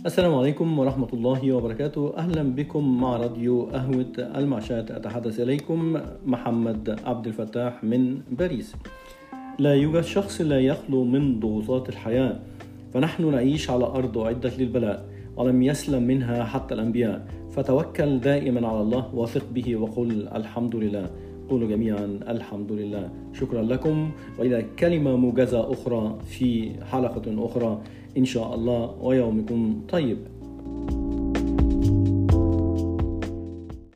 السلام عليكم ورحمة الله وبركاته. أهلا بكم مع راديو قهوة المعشات. أتحدث إليكم محمد عبد الفتاح من باريس. لا يوجد شخص لا يخلو من ضغوطات الحياة. فنحن نعيش على أرض أعدت للبلاء. ولم يسلم منها حتى الأنبياء. فتوكل دائما على الله وثق به وقل الحمد لله. قولوا جميعا الحمد لله. شكرا لكم. والى كلمة موجزة أخرى في حلقة أخرى إن شاء الله ويومكم طيب.